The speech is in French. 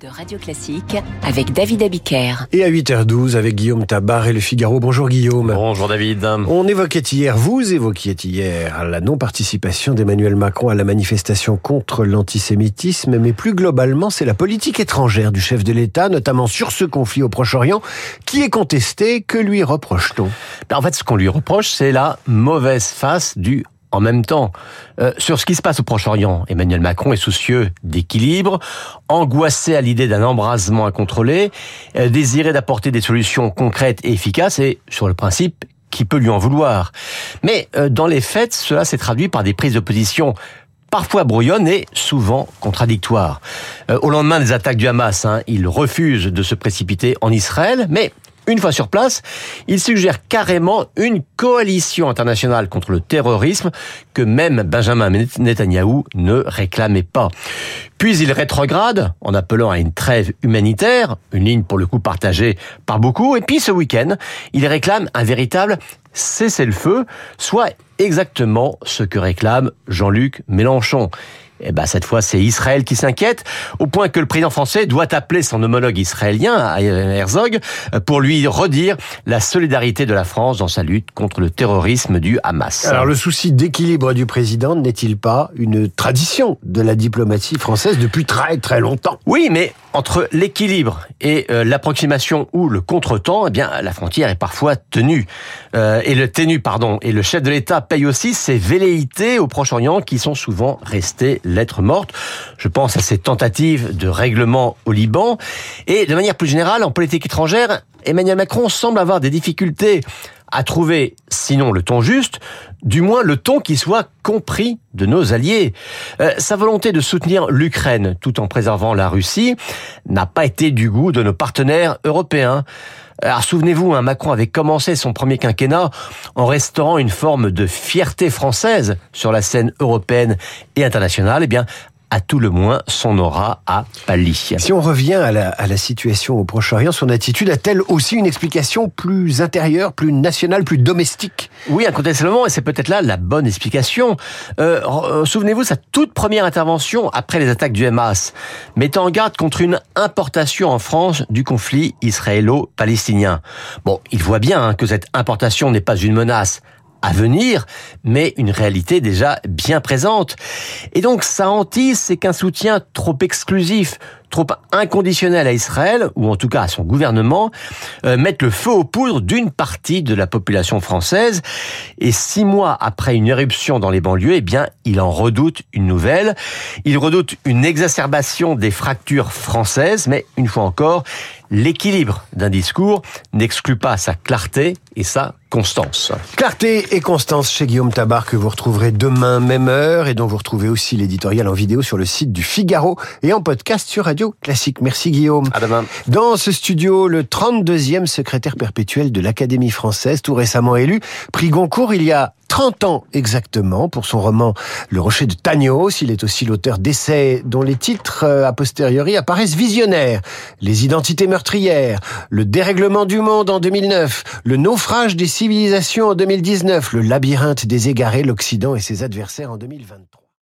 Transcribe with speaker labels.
Speaker 1: de Radio Classique avec David Abiker.
Speaker 2: Et à 8h12 avec Guillaume Tabar et Le Figaro. Bonjour Guillaume.
Speaker 3: Bonjour David.
Speaker 2: On évoquait hier, vous évoquiez hier la non-participation d'Emmanuel Macron à la manifestation contre l'antisémitisme, mais plus globalement, c'est la politique étrangère du chef de l'État, notamment sur ce conflit au Proche-Orient, qui est contesté. Que lui reproche-t-on?
Speaker 3: Ben, En fait, ce qu'on lui reproche, c'est la mauvaise face du en même temps. Euh, sur ce qui se passe au Proche-Orient, Emmanuel Macron est soucieux d'équilibre, angoissé à l'idée d'un embrasement incontrôlé, euh, désiré d'apporter des solutions concrètes et efficaces, et sur le principe, qui peut lui en vouloir. Mais euh, dans les faits, cela s'est traduit par des prises de position parfois brouillonnes et souvent contradictoires. au lendemain des attaques du Hamas, hein, il refuse de se précipiter en Israël, mais une fois sur place, il suggère carrément une coalition internationale contre le terrorisme que même Benjamin Netanyahou ne réclamait pas. Puis il rétrograde en appelant à une trêve humanitaire, une ligne pour le coup partagée par beaucoup, et puis ce week-end, il réclame un véritable cessez-le-feu, soit exactement ce que réclame Jean-Luc Mélenchon. Et eh ben cette fois, c'est Israël qui s'inquiète, au point que le président français doit appeler son homologue israélien, Herzog, pour lui redire la solidarité de la France dans sa lutte contre le terrorisme du Hamas.
Speaker 2: Alors le souci d'équilibre du président n'est-il pas une tradition de la diplomatie française depuis très très longtemps?
Speaker 3: Oui, mais entre l'équilibre et euh, l'approximation ou le contretemps, eh bien la frontière est parfois tenue. Euh, et le tenu, pardon, et le chef de l'État paye aussi ses velléités au Proche-Orient qui sont souvent restées lettres mortes. Je pense à ces tentatives de règlement au Liban et de manière plus générale en politique étrangère, Emmanuel Macron semble avoir des difficultés à trouver, sinon le ton juste, du moins le ton qui soit compris de nos alliés. Euh, sa volonté de soutenir l'Ukraine tout en préservant la Russie n'a pas été du goût de nos partenaires européens. Alors souvenez-vous, hein, Macron avait commencé son premier quinquennat en restaurant une forme de fierté française sur la scène européenne et internationale. Eh bien, à tout le moins son aura a pâli.
Speaker 2: Si on revient à la, à la situation au Proche-Orient, son attitude a-t-elle aussi une explication plus intérieure, plus nationale, plus domestique?
Speaker 3: Oui, incontestablement, et c'est peut-être là la bonne explication. Euh, euh, Souvenez-vous, sa toute première intervention après les attaques du Hamas, mettant en garde contre une importation en France du conflit israélo-palestinien. Bon, il voit bien hein, que cette importation n'est pas une menace à venir, mais une réalité déjà bien présente. Et donc, sa hantise, c'est qu'un soutien trop exclusif, trop inconditionnel à Israël, ou en tout cas à son gouvernement, euh, mette le feu aux poudres d'une partie de la population française. Et six mois après une éruption dans les banlieues, eh bien, il en redoute une nouvelle. Il redoute une exacerbation des fractures françaises, mais une fois encore, l'équilibre d'un discours n'exclut pas sa clarté et sa constance.
Speaker 2: Clarté et constance chez Guillaume Tabar que vous retrouverez demain même heure et dont vous retrouvez aussi l'éditorial en vidéo sur le site du Figaro et en podcast sur Radio Classique. Merci Guillaume.
Speaker 3: À demain.
Speaker 2: Dans ce studio, le 32e secrétaire perpétuel de l'Académie française, tout récemment élu, prix Goncourt il y a 30 ans exactement pour son roman Le Rocher de Tagnos. Il est aussi l'auteur d'essais dont les titres euh, a posteriori apparaissent visionnaires. Les identités meurtrières, Le dérèglement du monde en 2009, Le naufrage des civilisations en 2019, Le labyrinthe des égarés, l'Occident et ses adversaires en 2023.